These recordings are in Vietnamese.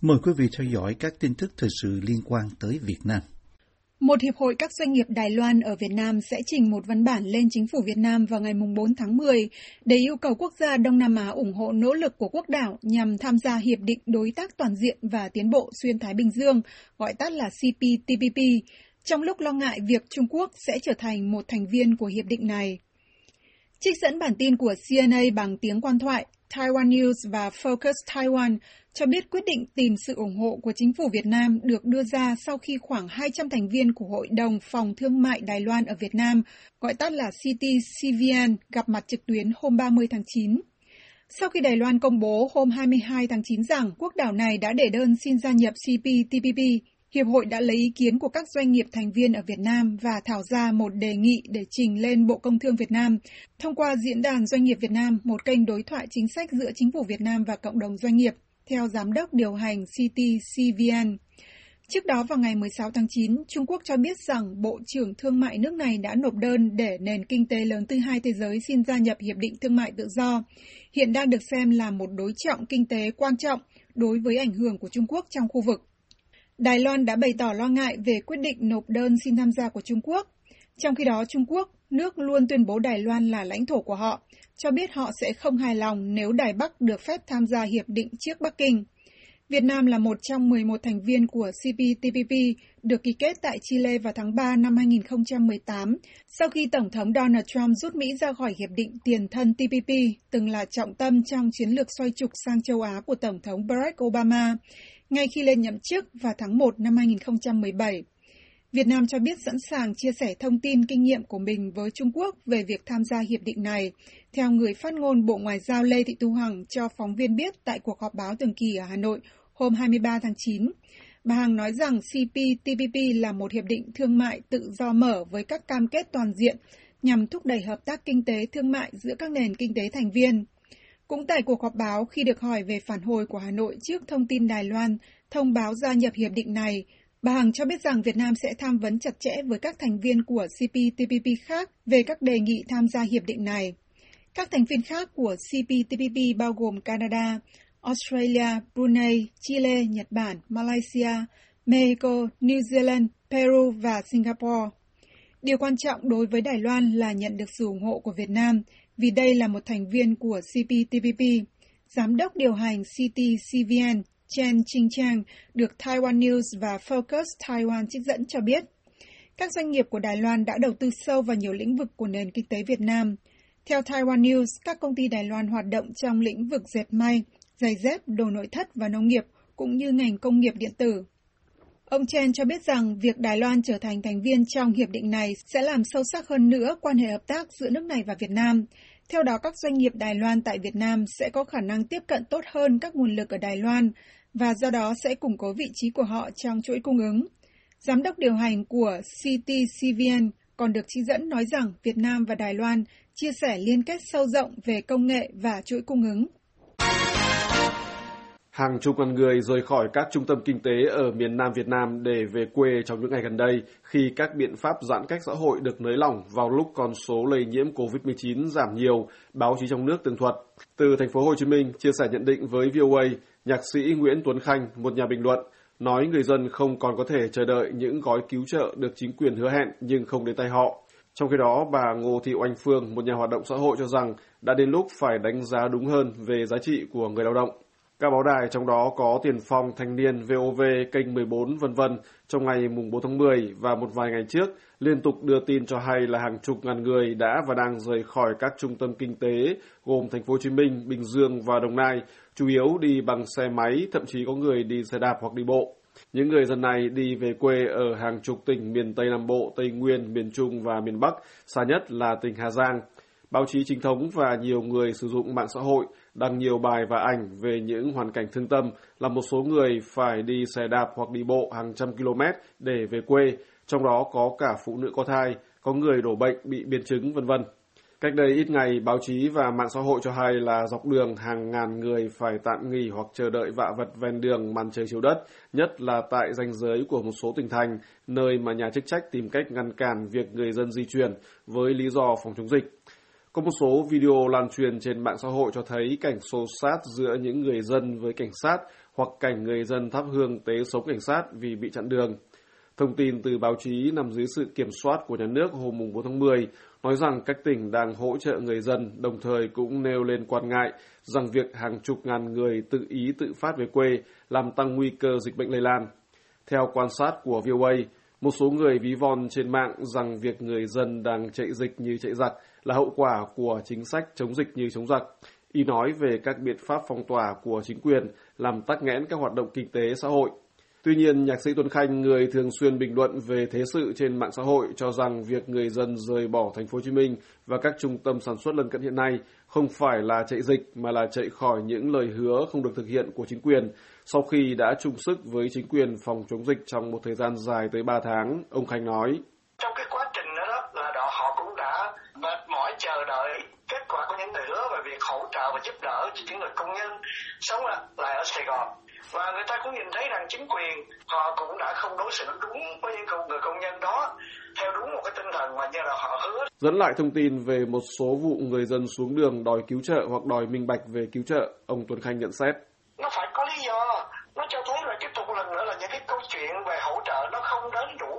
Mời quý vị theo dõi các tin tức thời sự liên quan tới Việt Nam. Một hiệp hội các doanh nghiệp Đài Loan ở Việt Nam sẽ trình một văn bản lên chính phủ Việt Nam vào ngày 4 tháng 10 để yêu cầu quốc gia Đông Nam Á ủng hộ nỗ lực của quốc đảo nhằm tham gia Hiệp định Đối tác Toàn diện và Tiến bộ Xuyên Thái Bình Dương, gọi tắt là CPTPP, trong lúc lo ngại việc Trung Quốc sẽ trở thành một thành viên của hiệp định này. Trích dẫn bản tin của CNA bằng tiếng quan thoại, Taiwan News và Focus Taiwan cho biết quyết định tìm sự ủng hộ của chính phủ Việt Nam được đưa ra sau khi khoảng 200 thành viên của Hội đồng Phòng Thương mại Đài Loan ở Việt Nam, gọi tắt là CTCVN, gặp mặt trực tuyến hôm 30 tháng 9. Sau khi Đài Loan công bố hôm 22 tháng 9 rằng quốc đảo này đã để đơn xin gia nhập CPTPP, Hiệp hội đã lấy ý kiến của các doanh nghiệp thành viên ở Việt Nam và thảo ra một đề nghị để trình lên Bộ Công Thương Việt Nam thông qua Diễn đàn Doanh nghiệp Việt Nam, một kênh đối thoại chính sách giữa chính phủ Việt Nam và cộng đồng doanh nghiệp, theo Giám đốc điều hành CTCVN. Trước đó vào ngày 16 tháng 9, Trung Quốc cho biết rằng Bộ trưởng Thương mại nước này đã nộp đơn để nền kinh tế lớn thứ hai thế giới xin gia nhập Hiệp định Thương mại Tự do, hiện đang được xem là một đối trọng kinh tế quan trọng đối với ảnh hưởng của Trung Quốc trong khu vực. Đài Loan đã bày tỏ lo ngại về quyết định nộp đơn xin tham gia của Trung Quốc. Trong khi đó, Trung Quốc, nước luôn tuyên bố Đài Loan là lãnh thổ của họ, cho biết họ sẽ không hài lòng nếu Đài Bắc được phép tham gia hiệp định trước Bắc Kinh. Việt Nam là một trong 11 thành viên của CPTPP được ký kết tại Chile vào tháng 3 năm 2018, sau khi Tổng thống Donald Trump rút Mỹ ra khỏi hiệp định tiền thân TPP, từng là trọng tâm trong chiến lược xoay trục sang châu Á của Tổng thống Barack Obama ngay khi lên nhậm chức vào tháng 1 năm 2017. Việt Nam cho biết sẵn sàng chia sẻ thông tin kinh nghiệm của mình với Trung Quốc về việc tham gia hiệp định này, theo người phát ngôn Bộ Ngoại giao Lê Thị Thu Hằng cho phóng viên biết tại cuộc họp báo thường kỳ ở Hà Nội hôm 23 tháng 9. Bà Hằng nói rằng CPTPP là một hiệp định thương mại tự do mở với các cam kết toàn diện nhằm thúc đẩy hợp tác kinh tế thương mại giữa các nền kinh tế thành viên. Cũng tại cuộc họp báo khi được hỏi về phản hồi của Hà Nội trước thông tin Đài Loan thông báo gia nhập hiệp định này, bà Hằng cho biết rằng Việt Nam sẽ tham vấn chặt chẽ với các thành viên của CPTPP khác về các đề nghị tham gia hiệp định này. Các thành viên khác của CPTPP bao gồm Canada, Australia, Brunei, Chile, Nhật Bản, Malaysia, Mexico, New Zealand, Peru và Singapore. Điều quan trọng đối với Đài Loan là nhận được sự ủng hộ của Việt Nam vì đây là một thành viên của CPTPP. Giám đốc điều hành CTCVN Chen Ching-chang được Taiwan News và Focus Taiwan trích dẫn cho biết. Các doanh nghiệp của Đài Loan đã đầu tư sâu vào nhiều lĩnh vực của nền kinh tế Việt Nam. Theo Taiwan News, các công ty Đài Loan hoạt động trong lĩnh vực dệt may, giày dép, đồ nội thất và nông nghiệp, cũng như ngành công nghiệp điện tử. Ông Chen cho biết rằng việc Đài Loan trở thành thành viên trong hiệp định này sẽ làm sâu sắc hơn nữa quan hệ hợp tác giữa nước này và Việt Nam. Theo đó, các doanh nghiệp Đài Loan tại Việt Nam sẽ có khả năng tiếp cận tốt hơn các nguồn lực ở Đài Loan và do đó sẽ củng cố vị trí của họ trong chuỗi cung ứng. Giám đốc điều hành của CTCVN còn được chỉ dẫn nói rằng Việt Nam và Đài Loan chia sẻ liên kết sâu rộng về công nghệ và chuỗi cung ứng. Hàng chục ngàn người rời khỏi các trung tâm kinh tế ở miền Nam Việt Nam để về quê trong những ngày gần đây khi các biện pháp giãn cách xã hội được nới lỏng vào lúc con số lây nhiễm COVID-19 giảm nhiều, báo chí trong nước tường thuật. Từ thành phố Hồ Chí Minh chia sẻ nhận định với VOA, nhạc sĩ Nguyễn Tuấn Khanh, một nhà bình luận, nói người dân không còn có thể chờ đợi những gói cứu trợ được chính quyền hứa hẹn nhưng không đến tay họ. Trong khi đó, bà Ngô Thị Oanh Phương, một nhà hoạt động xã hội cho rằng đã đến lúc phải đánh giá đúng hơn về giá trị của người lao động. Các báo đài trong đó có Tiền Phong, Thanh niên, VOV, kênh 14 vân vân trong ngày mùng 4 tháng 10 và một vài ngày trước liên tục đưa tin cho hay là hàng chục ngàn người đã và đang rời khỏi các trung tâm kinh tế gồm thành phố Hồ Chí Minh, Bình Dương và Đồng Nai, chủ yếu đi bằng xe máy, thậm chí có người đi xe đạp hoặc đi bộ. Những người dân này đi về quê ở hàng chục tỉnh miền Tây Nam Bộ, Tây Nguyên, miền Trung và miền Bắc, xa nhất là tỉnh Hà Giang. Báo chí chính thống và nhiều người sử dụng mạng xã hội đăng nhiều bài và ảnh về những hoàn cảnh thương tâm là một số người phải đi xe đạp hoặc đi bộ hàng trăm km để về quê, trong đó có cả phụ nữ có thai, có người đổ bệnh bị biến chứng vân vân. Cách đây ít ngày, báo chí và mạng xã hội cho hay là dọc đường hàng ngàn người phải tạm nghỉ hoặc chờ đợi vạ vật ven đường màn trời chiếu đất, nhất là tại ranh giới của một số tỉnh thành, nơi mà nhà chức trách tìm cách ngăn cản việc người dân di chuyển với lý do phòng chống dịch. Có một số video lan truyền trên mạng xã hội cho thấy cảnh xô sát giữa những người dân với cảnh sát hoặc cảnh người dân thắp hương tế sống cảnh sát vì bị chặn đường. Thông tin từ báo chí nằm dưới sự kiểm soát của nhà nước hôm 4 tháng 10 nói rằng các tỉnh đang hỗ trợ người dân, đồng thời cũng nêu lên quan ngại rằng việc hàng chục ngàn người tự ý tự phát về quê làm tăng nguy cơ dịch bệnh lây lan. Theo quan sát của VOA, một số người ví von trên mạng rằng việc người dân đang chạy dịch như chạy giặc là hậu quả của chính sách chống dịch như chống giặc. Y nói về các biện pháp phong tỏa của chính quyền làm tắc nghẽn các hoạt động kinh tế xã hội. Tuy nhiên, nhạc sĩ Tuấn Khanh, người thường xuyên bình luận về thế sự trên mạng xã hội, cho rằng việc người dân rời bỏ thành phố Hồ Chí Minh và các trung tâm sản xuất lân cận hiện nay không phải là chạy dịch mà là chạy khỏi những lời hứa không được thực hiện của chính quyền sau khi đã chung sức với chính quyền phòng chống dịch trong một thời gian dài tới 3 tháng, ông Khanh nói. Trong cái đã mệt mỏi chờ đợi kết quả của những lời hứa về việc hỗ trợ và giúp đỡ cho những người công nhân sống lại ở Sài Gòn và người ta cũng nhìn thấy rằng chính quyền họ cũng đã không đối xử đúng với những người công nhân đó theo đúng một cái tinh thần mà như là họ hứa. Dẫn lại thông tin về một số vụ người dân xuống đường đòi cứu trợ hoặc đòi minh bạch về cứu trợ, ông Tuấn Khanh nhận xét. Nó phải có lý do, nó cho thấy là tiếp tục lần nữa là những cái câu chuyện về hỗ trợ nó không đến đủ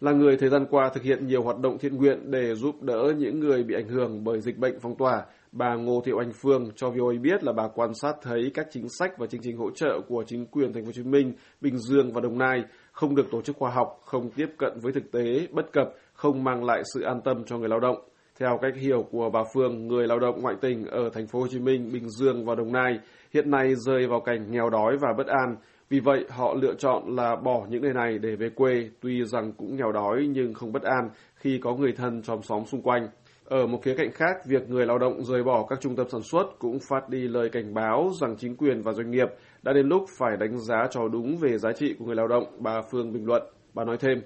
Là người thời gian qua thực hiện nhiều hoạt động thiện nguyện để giúp đỡ những người bị ảnh hưởng bởi dịch bệnh phong tỏa, Bà Ngô Thị Oanh Phương cho VOA biết là bà quan sát thấy các chính sách và chương trình hỗ trợ của chính quyền thành phố Hồ Chí Minh, Bình Dương và Đồng Nai không được tổ chức khoa học, không tiếp cận với thực tế, bất cập, không mang lại sự an tâm cho người lao động. Theo cách hiểu của bà Phương, người lao động ngoại tỉnh ở thành phố Hồ Chí Minh, Bình Dương và Đồng Nai hiện nay rơi vào cảnh nghèo đói và bất an. Vì vậy, họ lựa chọn là bỏ những nơi này để về quê, tuy rằng cũng nghèo đói nhưng không bất an khi có người thân trong xóm xung quanh. Ở một khía cạnh khác, việc người lao động rời bỏ các trung tâm sản xuất cũng phát đi lời cảnh báo rằng chính quyền và doanh nghiệp đã đến lúc phải đánh giá cho đúng về giá trị của người lao động, bà Phương bình luận. Bà nói thêm.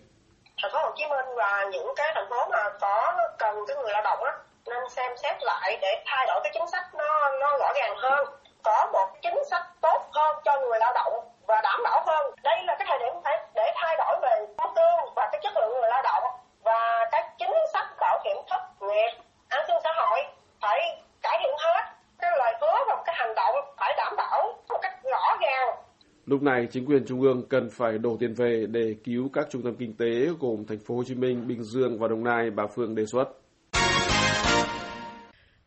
Thành phố Hồ Chí Minh và những cái thành phố mà có cần cái người lao động á, nên xem xét lại để thay đổi cái chính sách nó nó rõ ràng hơn, có một chính sách tốt hơn cho người lao động và đảm bảo hơn. Đây là cái thời điểm phải để thay đổi về mức lương và cái chất lượng người lao động và các chính sách bảo hiểm thất nghiệp, an sinh xã hội phải cải thiện hết cái lời hứa và cái hành động phải đảm bảo một cách rõ ràng. Lúc này, chính quyền trung ương cần phải đổ tiền về để cứu các trung tâm kinh tế gồm thành phố Hồ Chí Minh, Bình Dương và Đồng Nai, bà Phương đề xuất.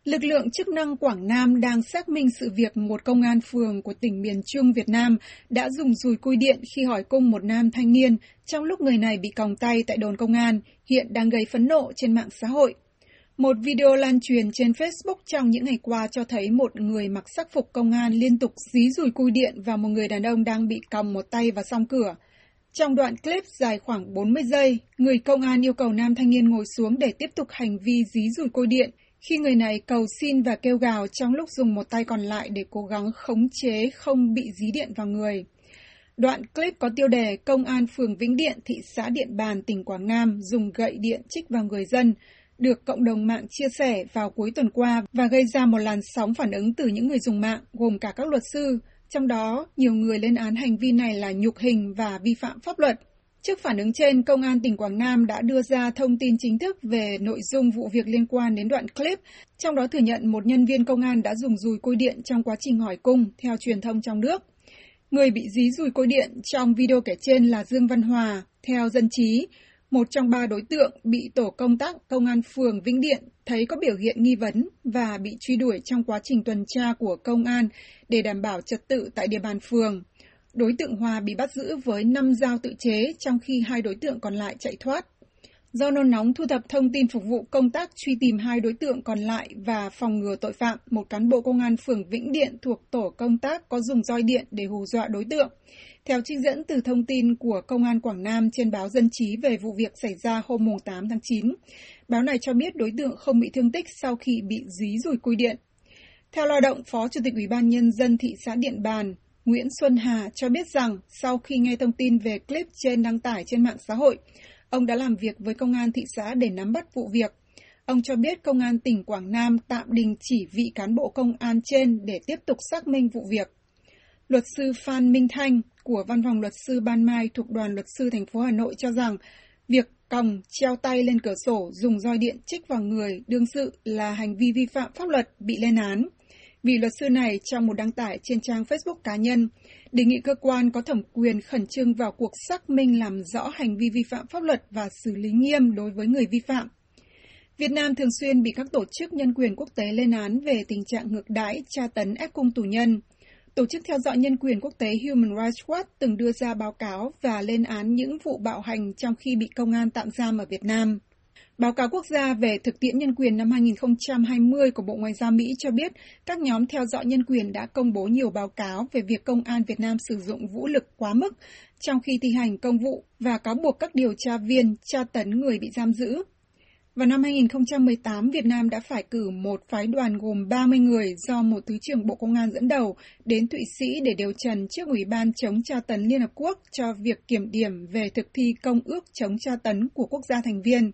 Lực lượng chức năng Quảng Nam đang xác minh sự việc một công an phường của tỉnh miền Trung Việt Nam đã dùng dùi cui điện khi hỏi cung một nam thanh niên trong lúc người này bị còng tay tại đồn công an, hiện đang gây phẫn nộ trên mạng xã hội. Một video lan truyền trên Facebook trong những ngày qua cho thấy một người mặc sắc phục công an liên tục dí rùi cui điện và một người đàn ông đang bị còng một tay vào song cửa. Trong đoạn clip dài khoảng 40 giây, người công an yêu cầu nam thanh niên ngồi xuống để tiếp tục hành vi dí rùi cui điện khi người này cầu xin và kêu gào trong lúc dùng một tay còn lại để cố gắng khống chế không bị dí điện vào người. Đoạn clip có tiêu đề Công an phường Vĩnh Điện, thị xã Điện Bàn, tỉnh Quảng Nam dùng gậy điện chích vào người dân, được cộng đồng mạng chia sẻ vào cuối tuần qua và gây ra một làn sóng phản ứng từ những người dùng mạng, gồm cả các luật sư, trong đó nhiều người lên án hành vi này là nhục hình và vi phạm pháp luật. Trước phản ứng trên, Công an tỉnh Quảng Nam đã đưa ra thông tin chính thức về nội dung vụ việc liên quan đến đoạn clip, trong đó thừa nhận một nhân viên công an đã dùng dùi côi điện trong quá trình hỏi cung, theo truyền thông trong nước. Người bị dí dùi côi điện trong video kể trên là Dương Văn Hòa, theo dân trí, một trong ba đối tượng bị tổ công tác công an phường Vĩnh Điện thấy có biểu hiện nghi vấn và bị truy đuổi trong quá trình tuần tra của công an để đảm bảo trật tự tại địa bàn phường. Đối tượng Hòa bị bắt giữ với 5 dao tự chế, trong khi hai đối tượng còn lại chạy thoát. Do nôn nóng thu thập thông tin phục vụ công tác truy tìm hai đối tượng còn lại và phòng ngừa tội phạm, một cán bộ công an phường Vĩnh Điện thuộc tổ công tác có dùng roi điện để hù dọa đối tượng. Theo trích dẫn từ thông tin của Công an Quảng Nam trên báo Dân Trí về vụ việc xảy ra hôm 8 tháng 9, báo này cho biết đối tượng không bị thương tích sau khi bị dí rùi cui điện. Theo lao động, Phó Chủ tịch Ủy ban Nhân dân thị xã Điện Bàn, Nguyễn Xuân Hà cho biết rằng sau khi nghe thông tin về clip trên đăng tải trên mạng xã hội, ông đã làm việc với công an thị xã để nắm bắt vụ việc. Ông cho biết công an tỉnh Quảng Nam tạm đình chỉ vị cán bộ công an trên để tiếp tục xác minh vụ việc. Luật sư Phan Minh Thanh của Văn phòng Luật sư Ban Mai thuộc Đoàn Luật sư thành phố Hà Nội cho rằng việc còng, treo tay lên cửa sổ, dùng roi điện chích vào người, đương sự là hành vi vi phạm pháp luật bị lên án vì luật sư này trong một đăng tải trên trang Facebook cá nhân đề nghị cơ quan có thẩm quyền khẩn trương vào cuộc xác minh làm rõ hành vi vi phạm pháp luật và xử lý nghiêm đối với người vi phạm. Việt Nam thường xuyên bị các tổ chức nhân quyền quốc tế lên án về tình trạng ngược đãi, tra tấn ép cung tù nhân. Tổ chức theo dõi nhân quyền quốc tế Human Rights Watch từng đưa ra báo cáo và lên án những vụ bạo hành trong khi bị công an tạm giam ở Việt Nam. Báo cáo quốc gia về thực tiễn nhân quyền năm 2020 của Bộ Ngoại giao Mỹ cho biết các nhóm theo dõi nhân quyền đã công bố nhiều báo cáo về việc công an Việt Nam sử dụng vũ lực quá mức trong khi thi hành công vụ và cáo buộc các điều tra viên tra tấn người bị giam giữ. Vào năm 2018, Việt Nam đã phải cử một phái đoàn gồm 30 người do một Thứ trưởng Bộ Công an dẫn đầu đến Thụy Sĩ để điều trần trước Ủy ban chống tra tấn Liên Hợp Quốc cho việc kiểm điểm về thực thi Công ước chống tra tấn của quốc gia thành viên.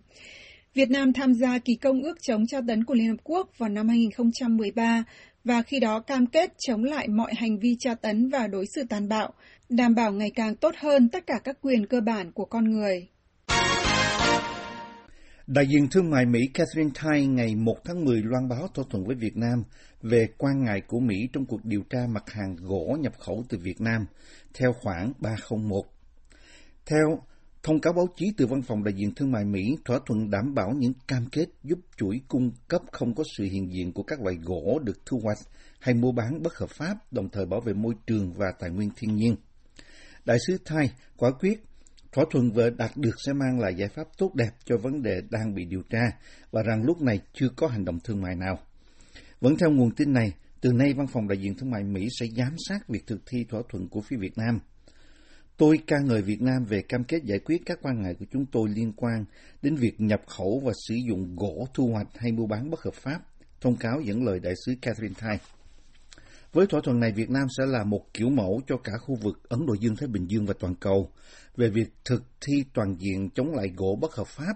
Việt Nam tham gia ký công ước chống tra tấn của Liên Hợp Quốc vào năm 2013 và khi đó cam kết chống lại mọi hành vi tra tấn và đối xử tàn bạo, đảm bảo ngày càng tốt hơn tất cả các quyền cơ bản của con người. Đại diện thương mại Mỹ Catherine Tai ngày 1 tháng 10 loan báo thỏa thuận với Việt Nam về quan ngại của Mỹ trong cuộc điều tra mặt hàng gỗ nhập khẩu từ Việt Nam, theo khoản 301. Theo thông cáo báo chí từ Văn phòng Đại diện Thương mại Mỹ, thỏa thuận đảm bảo những cam kết giúp chuỗi cung cấp không có sự hiện diện của các loại gỗ được thu hoạch hay mua bán bất hợp pháp, đồng thời bảo vệ môi trường và tài nguyên thiên nhiên. Đại sứ Thai quả quyết Thỏa thuận vừa đạt được sẽ mang lại giải pháp tốt đẹp cho vấn đề đang bị điều tra và rằng lúc này chưa có hành động thương mại nào. Vẫn theo nguồn tin này, từ nay Văn phòng Đại diện Thương mại Mỹ sẽ giám sát việc thực thi thỏa thuận của phía Việt Nam. Tôi ca ngợi Việt Nam về cam kết giải quyết các quan ngại của chúng tôi liên quan đến việc nhập khẩu và sử dụng gỗ thu hoạch hay mua bán bất hợp pháp, thông cáo dẫn lời đại sứ Catherine Tai. Với thỏa thuận này, Việt Nam sẽ là một kiểu mẫu cho cả khu vực Ấn Độ Dương-Thái Bình Dương và toàn cầu về việc thực thi toàn diện chống lại gỗ bất hợp pháp.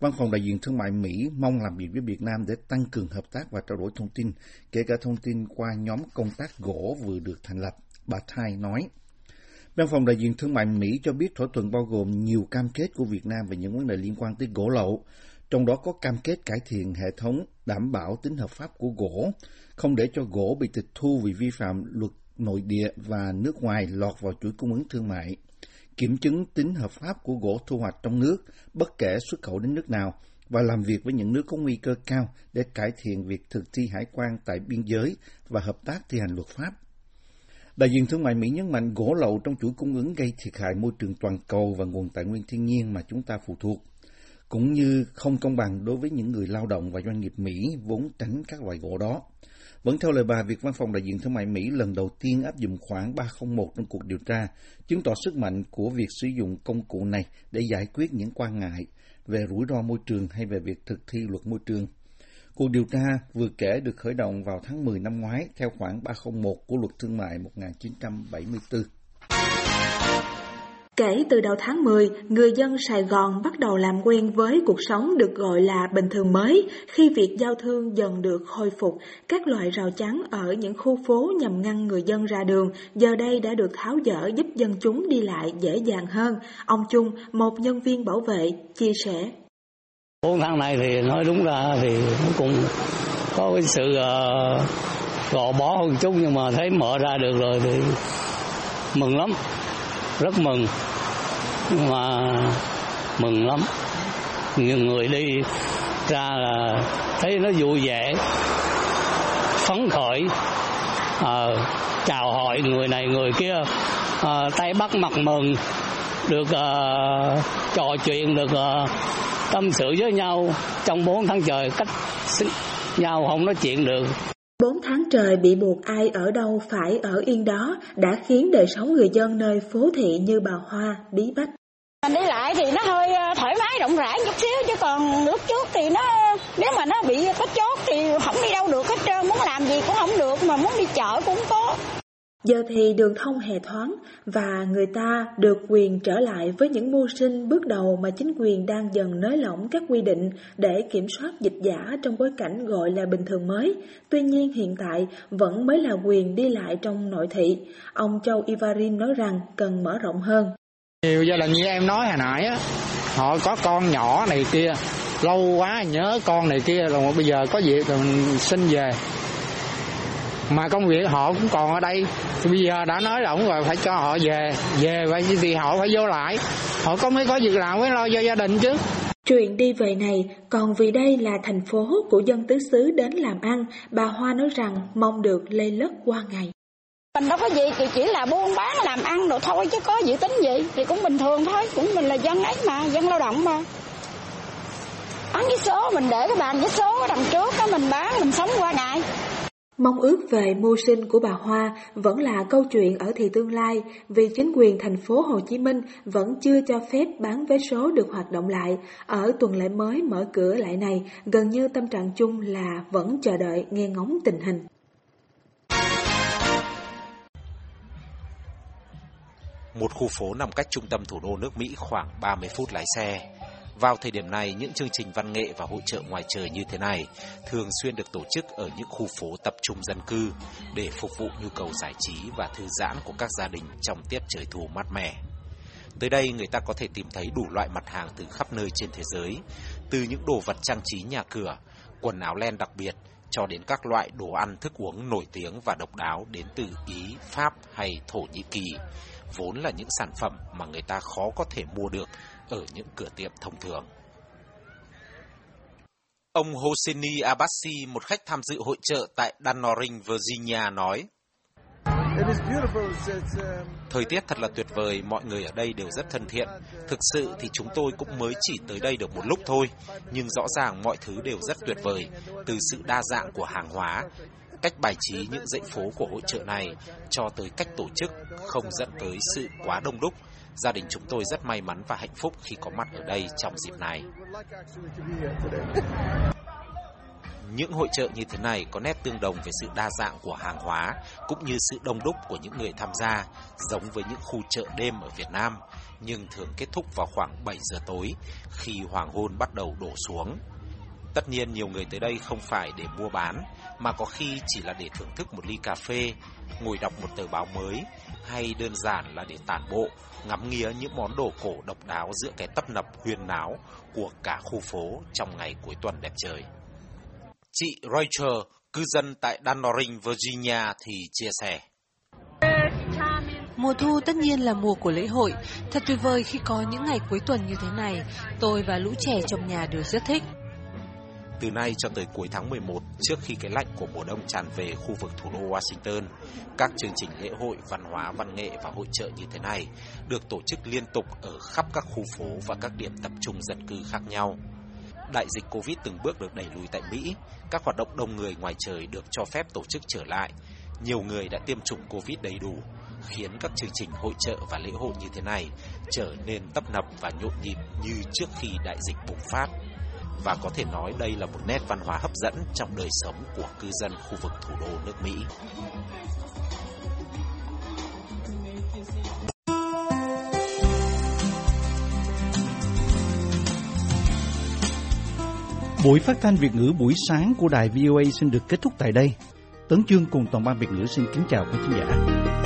Văn phòng đại diện thương mại Mỹ mong làm việc với Việt Nam để tăng cường hợp tác và trao đổi thông tin, kể cả thông tin qua nhóm công tác gỗ vừa được thành lập, bà Thai nói. Văn phòng đại diện thương mại Mỹ cho biết thỏa thuận bao gồm nhiều cam kết của Việt Nam về những vấn đề liên quan tới gỗ lậu, trong đó có cam kết cải thiện hệ thống đảm bảo tính hợp pháp của gỗ, không để cho gỗ bị tịch thu vì vi phạm luật nội địa và nước ngoài lọt vào chuỗi cung ứng thương mại, kiểm chứng tính hợp pháp của gỗ thu hoạch trong nước, bất kể xuất khẩu đến nước nào, và làm việc với những nước có nguy cơ cao để cải thiện việc thực thi hải quan tại biên giới và hợp tác thi hành luật pháp. Đại diện thương mại Mỹ nhấn mạnh gỗ lậu trong chuỗi cung ứng gây thiệt hại môi trường toàn cầu và nguồn tài nguyên thiên nhiên mà chúng ta phụ thuộc cũng như không công bằng đối với những người lao động và doanh nghiệp Mỹ vốn tránh các loại gỗ đó. Vẫn theo lời bà, việc Văn phòng Đại diện Thương mại Mỹ lần đầu tiên áp dụng khoản 301 trong cuộc điều tra, chứng tỏ sức mạnh của việc sử dụng công cụ này để giải quyết những quan ngại về rủi ro môi trường hay về việc thực thi luật môi trường. Cuộc điều tra vừa kể được khởi động vào tháng 10 năm ngoái theo khoản 301 của Luật Thương mại 1974. Kể từ đầu tháng 10, người dân Sài Gòn bắt đầu làm quen với cuộc sống được gọi là bình thường mới khi việc giao thương dần được khôi phục. Các loại rào chắn ở những khu phố nhằm ngăn người dân ra đường giờ đây đã được tháo dỡ giúp dân chúng đi lại dễ dàng hơn. Ông Trung, một nhân viên bảo vệ, chia sẻ. Bốn tháng này thì nói đúng ra thì cũng có cái sự uh, gò bó hơn chút nhưng mà thấy mở ra được rồi thì mừng lắm rất mừng. Nhưng mà mừng lắm. Nhiều người đi ra là thấy nó vui vẻ phấn khởi à, chào hỏi người này người kia. À, tay bắt mặt mừng được à, trò chuyện được à, tâm sự với nhau trong bốn tháng trời. Cách nhau không nói chuyện được. Bốn tháng trời bị buộc ai ở đâu phải ở yên đó đã khiến đời sống người dân nơi phố thị như bà Hoa bí bách. Mình đi lại thì nó hơi thoải mái rộng rãi chút xíu chứ còn nước trước thì nó nếu mà nó bị có chốt thì không đi đâu được hết trơn muốn làm gì cũng không được mà muốn đi chợ cũng có Giờ thì đường thông hề thoáng và người ta được quyền trở lại với những mưu sinh bước đầu mà chính quyền đang dần nới lỏng các quy định để kiểm soát dịch giả trong bối cảnh gọi là bình thường mới. Tuy nhiên hiện tại vẫn mới là quyền đi lại trong nội thị. Ông Châu Ivarin nói rằng cần mở rộng hơn. Nhiều gia đình như em nói hồi nãy á, họ có con nhỏ này kia lâu quá nhớ con này kia rồi bây giờ có việc rồi mình xin về. Mà công việc họ cũng còn ở đây. Thì bây giờ đã nói lỏng rồi phải cho họ về. Về vậy thì họ phải vô lại. Họ có mới có việc làm mới lo cho gia đình chứ. Chuyện đi về này, còn vì đây là thành phố của dân tứ xứ đến làm ăn, bà Hoa nói rằng mong được lây lất qua ngày. Mình đâu có gì, thì chỉ là buôn bán làm ăn rồi thôi chứ có dự tính gì, thì cũng bình thường thôi, cũng mình là dân ấy mà, dân lao động mà. Bán với số, mình để cái bàn với số đằng trước, đó mình bán, mình sống qua ngày. Mong ước về mưu sinh của bà Hoa vẫn là câu chuyện ở thì tương lai vì chính quyền thành phố Hồ Chí Minh vẫn chưa cho phép bán vé số được hoạt động lại. Ở tuần lễ mới mở cửa lại này, gần như tâm trạng chung là vẫn chờ đợi nghe ngóng tình hình. Một khu phố nằm cách trung tâm thủ đô nước Mỹ khoảng 30 phút lái xe. Vào thời điểm này, những chương trình văn nghệ và hội trợ ngoài trời như thế này thường xuyên được tổ chức ở những khu phố tập trung dân cư để phục vụ nhu cầu giải trí và thư giãn của các gia đình trong tiết trời thu mát mẻ. Tới đây người ta có thể tìm thấy đủ loại mặt hàng từ khắp nơi trên thế giới, từ những đồ vật trang trí nhà cửa, quần áo len đặc biệt, cho đến các loại đồ ăn thức uống nổi tiếng và độc đáo đến từ Ý, Pháp hay Thổ Nhĩ Kỳ, vốn là những sản phẩm mà người ta khó có thể mua được ở những cửa tiệm thông thường. Ông Hosseini Abbasi, một khách tham dự hội trợ tại Danoring, Virginia nói, Thời tiết thật là tuyệt vời, mọi người ở đây đều rất thân thiện. Thực sự thì chúng tôi cũng mới chỉ tới đây được một lúc thôi, nhưng rõ ràng mọi thứ đều rất tuyệt vời, từ sự đa dạng của hàng hóa, cách bài trí những dãy phố của hội trợ này cho tới cách tổ chức không dẫn tới sự quá đông đúc Gia đình chúng tôi rất may mắn và hạnh phúc khi có mặt ở đây trong dịp này. Những hội trợ như thế này có nét tương đồng về sự đa dạng của hàng hóa cũng như sự đông đúc của những người tham gia, giống với những khu chợ đêm ở Việt Nam, nhưng thường kết thúc vào khoảng 7 giờ tối khi hoàng hôn bắt đầu đổ xuống. Tất nhiên nhiều người tới đây không phải để mua bán, mà có khi chỉ là để thưởng thức một ly cà phê, ngồi đọc một tờ báo mới, hay đơn giản là để tản bộ, ngắm nghía những món đồ cổ độc đáo giữa cái tấp nập huyên náo của cả khu phố trong ngày cuối tuần đẹp trời. Chị Rachel, cư dân tại Danoring, Virginia thì chia sẻ. Mùa thu tất nhiên là mùa của lễ hội. Thật tuyệt vời khi có những ngày cuối tuần như thế này. Tôi và lũ trẻ trong nhà đều rất thích. Từ nay cho tới cuối tháng 11, trước khi cái lạnh của mùa đông tràn về khu vực thủ đô Washington, các chương trình lễ hội, văn hóa, văn nghệ và hội trợ như thế này được tổ chức liên tục ở khắp các khu phố và các điểm tập trung dân cư khác nhau. Đại dịch Covid từng bước được đẩy lùi tại Mỹ, các hoạt động đông người ngoài trời được cho phép tổ chức trở lại. Nhiều người đã tiêm chủng Covid đầy đủ, khiến các chương trình hội trợ và lễ hội như thế này trở nên tấp nập và nhộn nhịp như trước khi đại dịch bùng phát và có thể nói đây là một nét văn hóa hấp dẫn trong đời sống của cư dân khu vực thủ đô nước Mỹ. Buổi phát thanh Việt ngữ buổi sáng của đài VOA xin được kết thúc tại đây. Tấn Chương cùng toàn ban Việt ngữ xin kính chào quý khán giả.